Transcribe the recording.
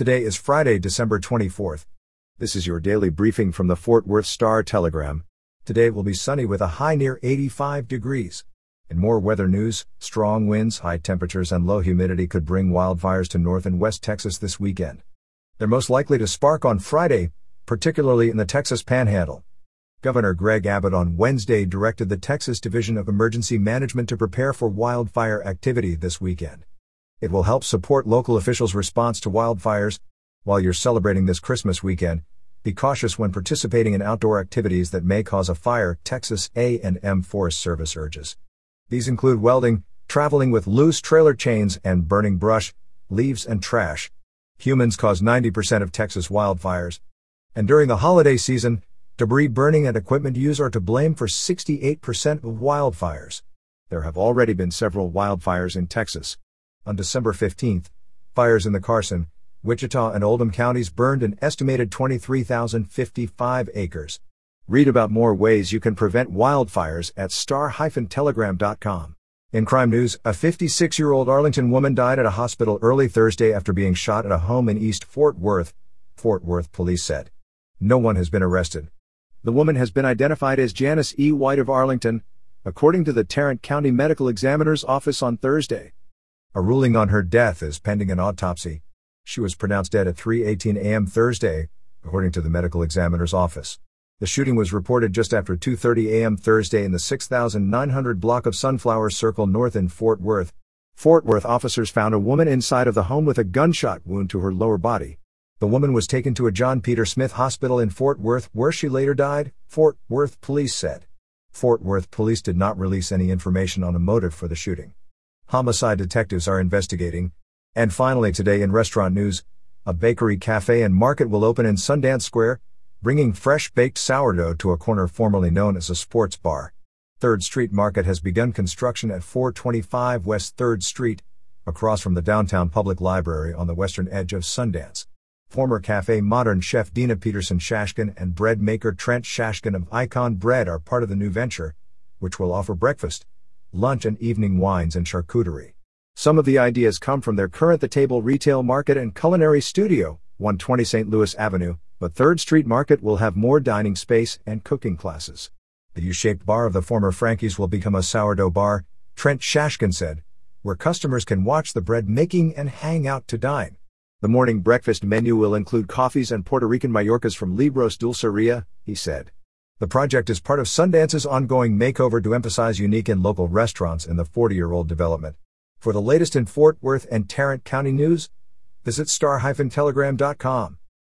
Today is Friday, December 24th. This is your daily briefing from the Fort Worth Star Telegram. Today will be sunny with a high near 85 degrees. In more weather news, strong winds, high temperatures, and low humidity could bring wildfires to north and west Texas this weekend. They're most likely to spark on Friday, particularly in the Texas Panhandle. Governor Greg Abbott on Wednesday directed the Texas Division of Emergency Management to prepare for wildfire activity this weekend. It will help support local officials' response to wildfires. While you're celebrating this Christmas weekend, be cautious when participating in outdoor activities that may cause a fire, Texas A&M Forest Service urges. These include welding, traveling with loose trailer chains, and burning brush, leaves, and trash. Humans cause 90% of Texas wildfires. And during the holiday season, Debris burning and equipment use are to blame for 68% of wildfires. There have already been several wildfires in Texas. On December 15, fires in the Carson, Wichita, and Oldham counties burned an estimated 23,055 acres. Read about more ways you can prevent wildfires at star-telegram.com. In crime news, a 56 year old Arlington woman died at a hospital early Thursday after being shot at a home in East Fort Worth, Fort Worth police said. No one has been arrested. The woman has been identified as Janice E. White of Arlington, according to the Tarrant County Medical Examiner's Office on Thursday. A ruling on her death is pending an autopsy. She was pronounced dead at 3:18 a.m. Thursday, according to the medical examiner's office. The shooting was reported just after 2:30 a.m. Thursday in the 6900 block of Sunflower Circle North in Fort Worth. Fort Worth officers found a woman inside of the home with a gunshot wound to her lower body. The woman was taken to a John Peter Smith hospital in Fort Worth where she later died, Fort Worth police said. Fort Worth police did not release any information on a motive for the shooting. Homicide detectives are investigating. And finally, today in restaurant news, a bakery, cafe, and market will open in Sundance Square, bringing fresh baked sourdough to a corner formerly known as a sports bar. 3rd Street Market has begun construction at 425 West 3rd Street, across from the downtown public library on the western edge of Sundance. Former Cafe Modern chef Dina Peterson Shashkin and bread maker Trent Shashkin of Icon Bread are part of the new venture, which will offer breakfast, lunch, and evening wines and charcuterie. Some of the ideas come from their current The Table Retail Market and Culinary Studio, 120 St. Louis Avenue, but 3rd Street Market will have more dining space and cooking classes. The U shaped bar of the former Frankie's will become a sourdough bar, Trent Shashkin said, where customers can watch the bread making and hang out to dine. The morning breakfast menu will include coffees and Puerto Rican Mallorcas from Libros Dulceria, he said. The project is part of Sundance's ongoing makeover to emphasize unique and local restaurants in the 40 year old development. For the latest in Fort Worth and Tarrant County news, visit star-telegram.com.